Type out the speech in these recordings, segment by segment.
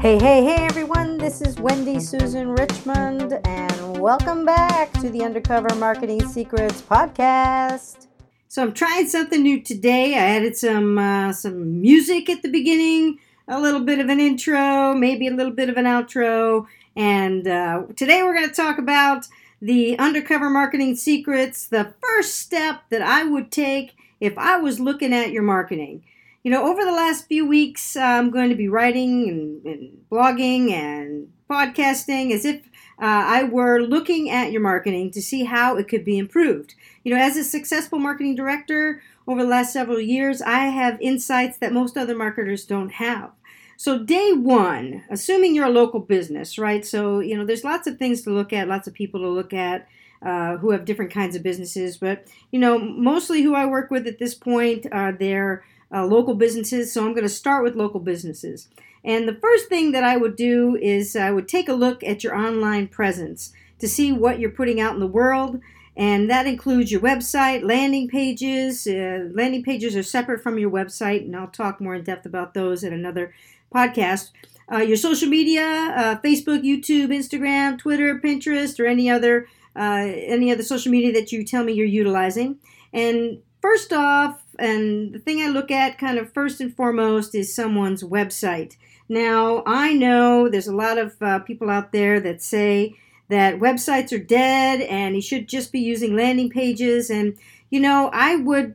Hey, hey, hey, everyone. This is Wendy Susan Richmond, and welcome back to the Undercover Marketing Secrets podcast. So, I'm trying something new today. I added some uh, some music at the beginning, a little bit of an intro, maybe a little bit of an outro, and uh, today we're going to talk about the undercover marketing secrets, the first step that I would take if I was looking at your marketing. You know, over the last few weeks, uh, I'm going to be writing and, and blogging and podcasting as if uh, I were looking at your marketing to see how it could be improved. You know, as a successful marketing director over the last several years, I have insights that most other marketers don't have. So, day one, assuming you're a local business, right? So, you know, there's lots of things to look at, lots of people to look at. Uh, who have different kinds of businesses, but you know, mostly who I work with at this point are their uh, local businesses. So I'm going to start with local businesses. And the first thing that I would do is I would take a look at your online presence to see what you're putting out in the world. And that includes your website, landing pages. Uh, landing pages are separate from your website, and I'll talk more in depth about those in another podcast. Uh, your social media, uh, Facebook, YouTube, Instagram, Twitter, Pinterest, or any other uh, any other social media that you tell me you're utilizing. And first off, and the thing I look at kind of first and foremost is someone's website. Now, I know there's a lot of uh, people out there that say that websites are dead and you should just be using landing pages. And, you know, I would,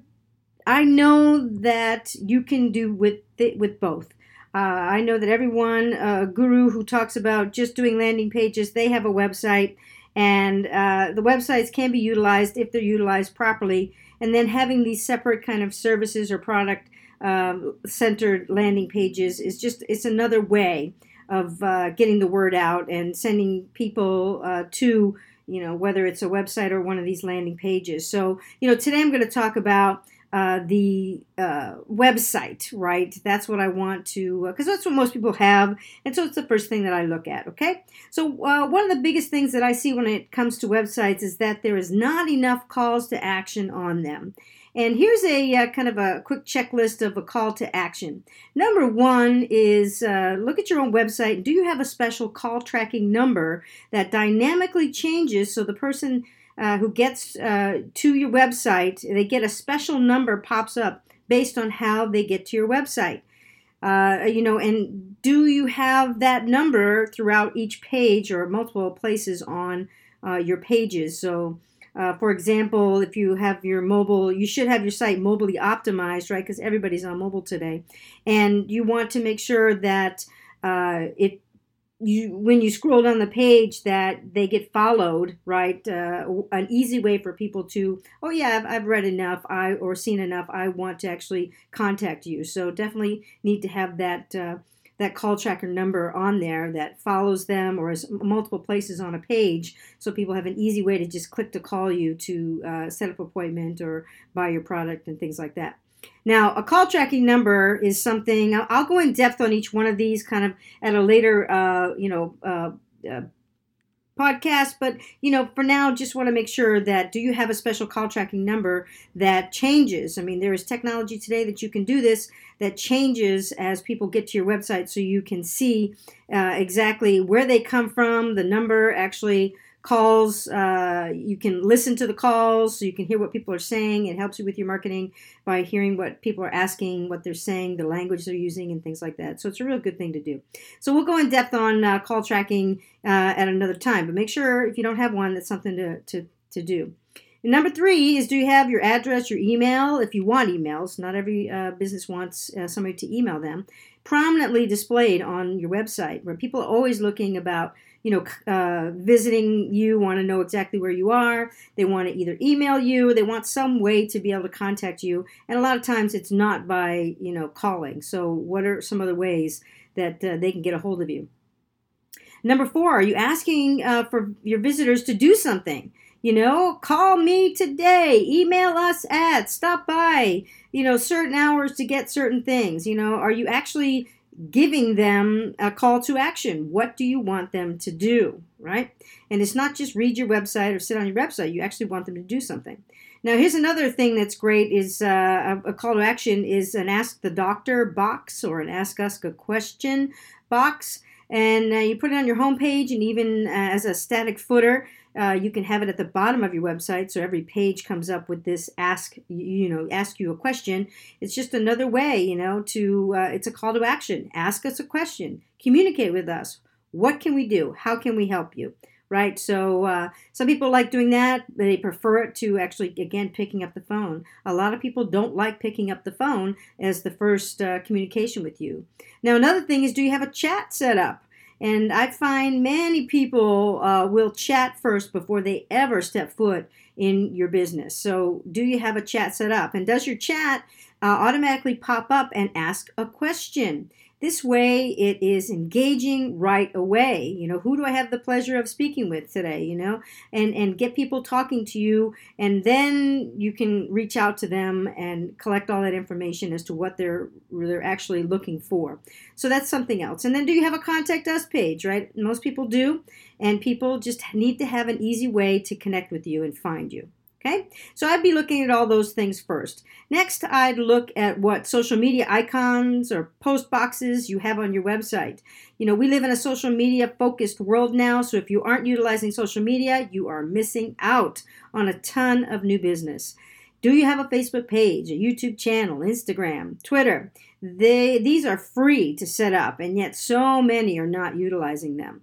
I know that you can do with, with both. Uh, I know that everyone, uh, guru who talks about just doing landing pages, they have a website, and uh, the websites can be utilized if they're utilized properly and then having these separate kind of services or product um, centered landing pages is just it's another way of uh, getting the word out and sending people uh, to you know whether it's a website or one of these landing pages. So you know today i'm going to talk about uh, the uh, website, right? That's what I want to, because uh, that's what most people have. And so it's the first thing that I look at, okay? So, uh, one of the biggest things that I see when it comes to websites is that there is not enough calls to action on them. And here's a uh, kind of a quick checklist of a call to action. Number one is look at your own website. Do you have a special call tracking number that dynamically changes so the person uh, who gets uh, to your website, they get a special number pops up based on how they get to your website. Uh, you know, and do you have that number throughout each page or multiple places on uh, your pages? So, uh, for example, if you have your mobile, you should have your site mobilely optimized, right? Because everybody's on mobile today, and you want to make sure that uh, it you when you scroll down the page that they get followed right uh, an easy way for people to oh yeah I've, I've, read enough i or seen enough i want to actually contact you. So definitely need to have that uh, that call tracker number on there that follows them or is multiple places on a page so people have an easy way to just click to call you to uh, set up appointment or buy your product and things like that now, a call tracking number is something I'll go in depth on each one of these kind of at a later, uh, you know, uh, uh, podcast. But you know, for now, just want to make sure that do you have a special call tracking number that changes? I mean, there is technology today that you can do this that changes as people get to your website, so you can see uh, exactly where they come from, the number actually calls. Uh, you can listen to the calls so you can hear what people are saying. It helps you with your marketing by hearing what people are asking, what they're saying, the language they're using, and things like that. So it's a real good thing to do. So we'll go in depth on uh, call tracking uh, at another time, but make sure if you don't have one, that's something to, to, to do. And number three is do you have your address, your email? If you want emails, not every uh, business wants uh, somebody to email them, prominently displayed on your website where people are always looking about you know, uh, visiting you, want to know exactly where you are. They want to either email you, they want some way to be able to contact you. And a lot of times it's not by, you know, calling. So, what are some other ways that uh, they can get a hold of you? Number four, are you asking uh, for your visitors to do something? You know, call me today, email us at, stop by, you know, certain hours to get certain things. You know, are you actually giving them a call to action. What do you want them to do, right? And it's not just read your website or sit on your website. You actually want them to do something. Now, here's another thing that's great: is uh, a, call to action is an ask the doctor box or an ask us a question box. And uh, you put it on your homepage and even uh, as a static footer. Uh, you can have it at the bottom of your website, so every page comes up with this ask you know ask you a question. It's just another way, you know, to uh, it's a call to action. Ask us a question, communicate with us. What can we do? How can we help you? Right? So uh, some people like doing that. They prefer it to actually, again, picking up the phone. A lot of people don't like picking up the phone as the first uh, communication with you. Now, another thing is, do you have a chat set up? And I find many people uh, will chat first before they ever step foot in your business. So, do you have a chat set up? And does your chat uh, automatically pop up and ask a question? This way, it is engaging right away. You know, who do I have the pleasure of speaking with today? You know, and and get people talking to you, and then you can reach out to them and collect all that information as to what they're they're actually looking for. So that's something else. And then, do you have a contact us page? Right, most people do, and people just need to have an easy way to connect with you and find you. Okay, so I'd be looking at all those things first. Next, I'd look at what social media icons or post boxes you have on your website. You know, we live in a social media focused world now, so if you aren't utilizing social media, you are missing out on a ton of new business. Do you have a Facebook page, a YouTube channel, Instagram, Twitter? They, these are free to set up, and yet so many are not utilizing them.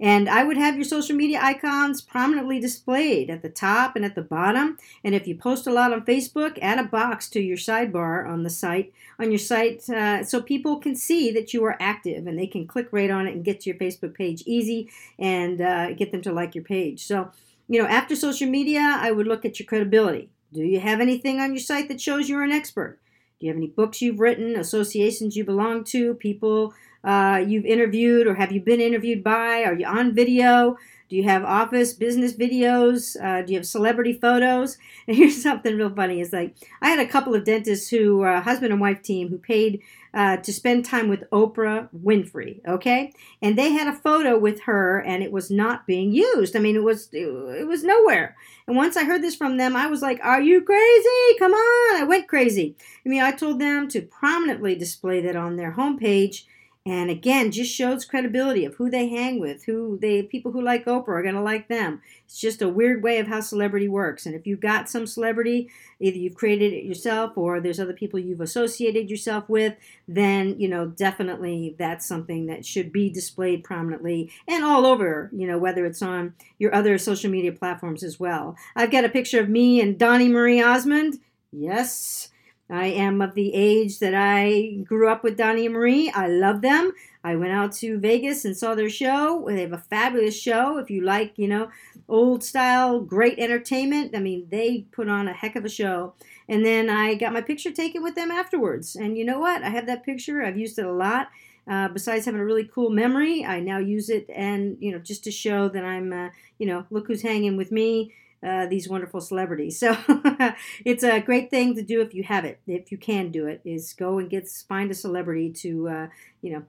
And I would have your social media icons prominently displayed at the top and at the bottom. And if you post a lot on Facebook, add a box to your sidebar on the site on your site uh, so people can see that you are active and they can click right on it and get to your Facebook page easy and uh, get them to like your page. So, you know, after social media, I would look at your credibility. Do you have anything on your site that shows you're an expert? Do you have any books you've written, associations you belong to, people uh, you've interviewed or have you been interviewed by? Are you on video? Do you have office business videos? Uh, do you have celebrity photos? And here's something real funny: is like I had a couple of dentists who, uh, husband and wife team, who paid uh, to spend time with Oprah Winfrey. Okay, and they had a photo with her, and it was not being used. I mean, it was it, it was nowhere. And once I heard this from them, I was like, "Are you crazy? Come on!" I went crazy. I mean, I told them to prominently display that on their homepage and again, just shows credibility of who they hang with, who they people who like Oprah are going to like them. It's just a weird way of how celebrity works. And if you've got some celebrity, either you've created it yourself or there's other people you've associated yourself with, then you know definitely that's something that should be displayed prominently and all over. You know whether it's on your other social media platforms as well. I've got a picture of me and Donny Marie Osmond. Yes I am of the age that I grew up with Donny and Marie. I love them. I went out to Vegas and saw their show. They have a fabulous show. If you like, you know, old style, great entertainment, I mean, they put on a heck of a show. And then I got my picture taken with them afterwards. And you know what? I have that picture. I've used it a lot. Uh, besides having a really cool memory, I now use it and, you know, just to show that I'm, uh, you know, look who's hanging with me uh, these wonderful celebrities. So it's a great thing to do if you have it, if you can do it, is go and get find a celebrity to uh, you know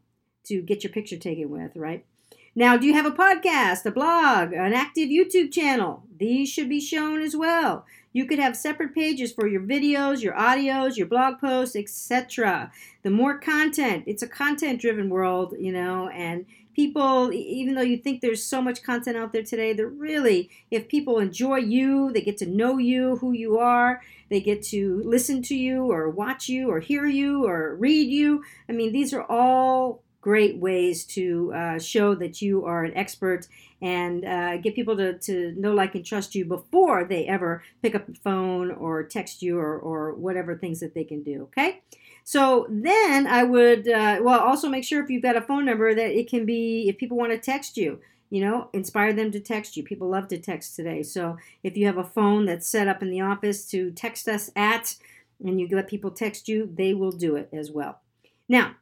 to get your picture taken with, right? Now, do you have a podcast, a blog, an active YouTube channel? These should be shown as well. You could have separate pages for your videos, your audios, your blog posts, etc. The more content, it's a content driven world, you know, and people, even though you think there's so much content out there today, they're really, if people enjoy you, they get to know you, who you are, they get to listen to you or watch you or hear you or read you. I mean, these are all great ways to uh, show that you are an expert and uh, get people to, to know, like, and trust you before they ever pick up the phone or text you or, or whatever things that they can do. Okay? So then I would, uh, well, also make sure if you've got a phone number that it can be, if people want to text you, you know, inspire them to text you. People love to text today. So if you have a phone that's set up in the office to text us at, and you let people text you, they will do it as well. Now,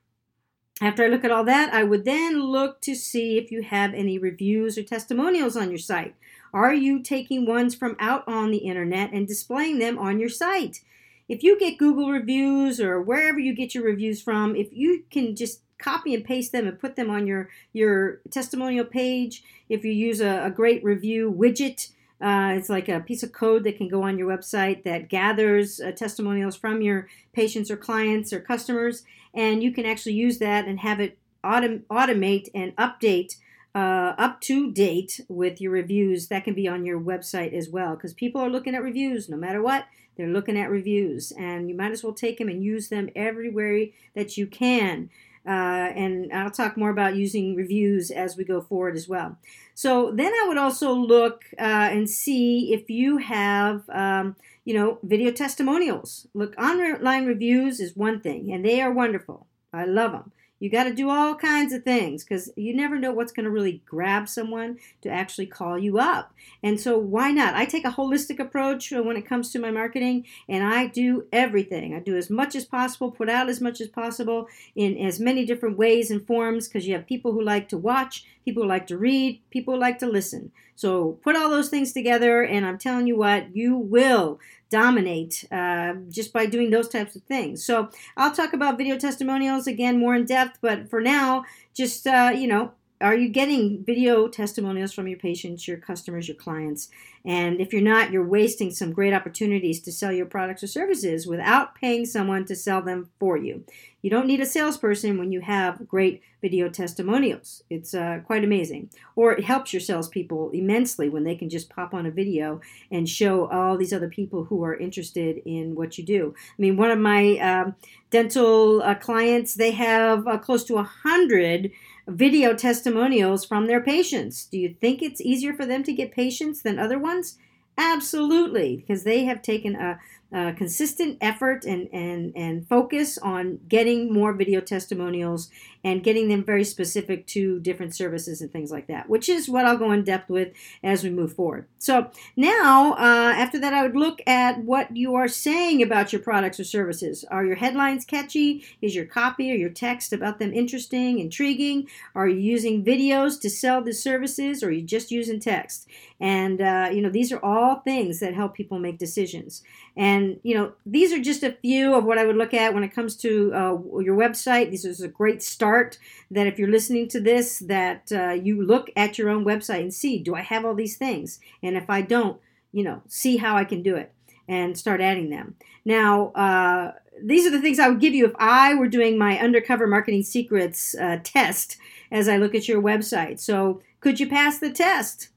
after I look at all that, I would then look to see if you have any reviews or testimonials on your site. Are you taking ones from out on the internet and displaying them on your site? If you get Google reviews or wherever you get your reviews from, if you can just copy and paste them and put them on your your testimonial page, if you use a, a great review widget, uh, it's like a piece of code that can go on your website that gathers uh, testimonials from your patients or clients or customers, and you can actually use that and have it autom- automate and update uh, up to date with your reviews, that can be on your website as well because people are looking at reviews no matter what. They're looking at reviews, and you might as well take them and use them everywhere that you can. Uh, and I'll talk more about using reviews as we go forward as well. So then I would also look uh, and see if you have, um, you know, video testimonials. Look, online reviews is one thing, and they are wonderful. I love them. You got to do all kinds of things because you never know what's going to really grab someone to actually call you up. And so, why not? I take a holistic approach when it comes to my marketing, and I do everything. I do as much as possible, put out as much as possible in as many different ways and forms because you have people who like to watch, people who like to read, people who like to listen. So, put all those things together, and I'm telling you what, you will dominate uh, just by doing those types of things. So I'll talk about video testimonials again more in depth, but for now, just uh, you know, are you getting video testimonials from your patients, your customers, your clients? And if you're not, you're wasting some great opportunities to sell your products or services without paying someone to sell them for you. You don't need a salesperson when you have great video testimonials. It's uh, quite amazing. Or it helps your salespeople immensely when they can just pop on a video and show all these other people who are interested in what you do. I mean, one of my um, dental uh, clients, they have uh, close to a hundred video testimonials from their patients. Do you think it's easier for them to get patients than other ones? Absolutely, because they have taken a uh, consistent effort and, and, and focus on getting more video testimonials and getting them very specific to different services and things like that, which is what I'll go in depth with as we move forward. So now, uh, after that, I would look at what you are saying about your products or services. Are your headlines catchy? Is your copy or your text about them interesting, intriguing? Are you using videos to sell the services or are you just using text? And, uh, you know, these are all things that help people make decisions. And, you know, these are just a few of what I would look at when it comes to uh, your website. This is a great start that if you're listening to this, that uh, you look at your own website and see, do I have all these things? And if I don't, you know, see how I can do it and start adding them. Now, uh, these are the things I would give you if I were doing my undercover marketing secrets uh, test as I look at your website. So, could you pass the test?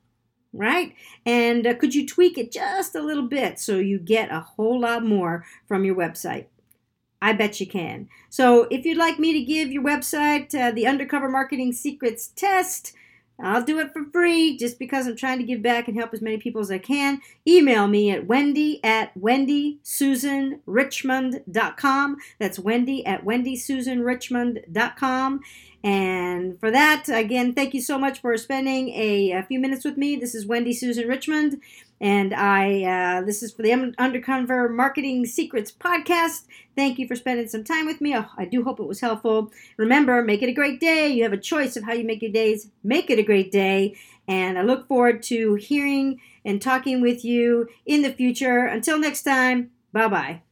Right? And uh, could you tweak it just a little bit so you get a whole lot more from your website? I bet you can. So if you'd like me to give your website uh, the Undercover Marketing Secrets test, I'll do it for free just because I'm trying to give back and help as many people as I can. Email me at wendy at wendysusanrichmond.com. That's wendy at wendysusanrichmond.com. And for that, again, thank you so much for spending a, a few minutes with me. This is Wendy Susan Richmond, and I uh, this is for the Undercover Marketing Secrets podcast. Thank you for spending some time with me. Oh, I do hope it was helpful. Remember, make it a great day. You have a choice of how you make your days. Make it a great day, and I look forward to hearing and talking with you in the future. Until next time, bye bye.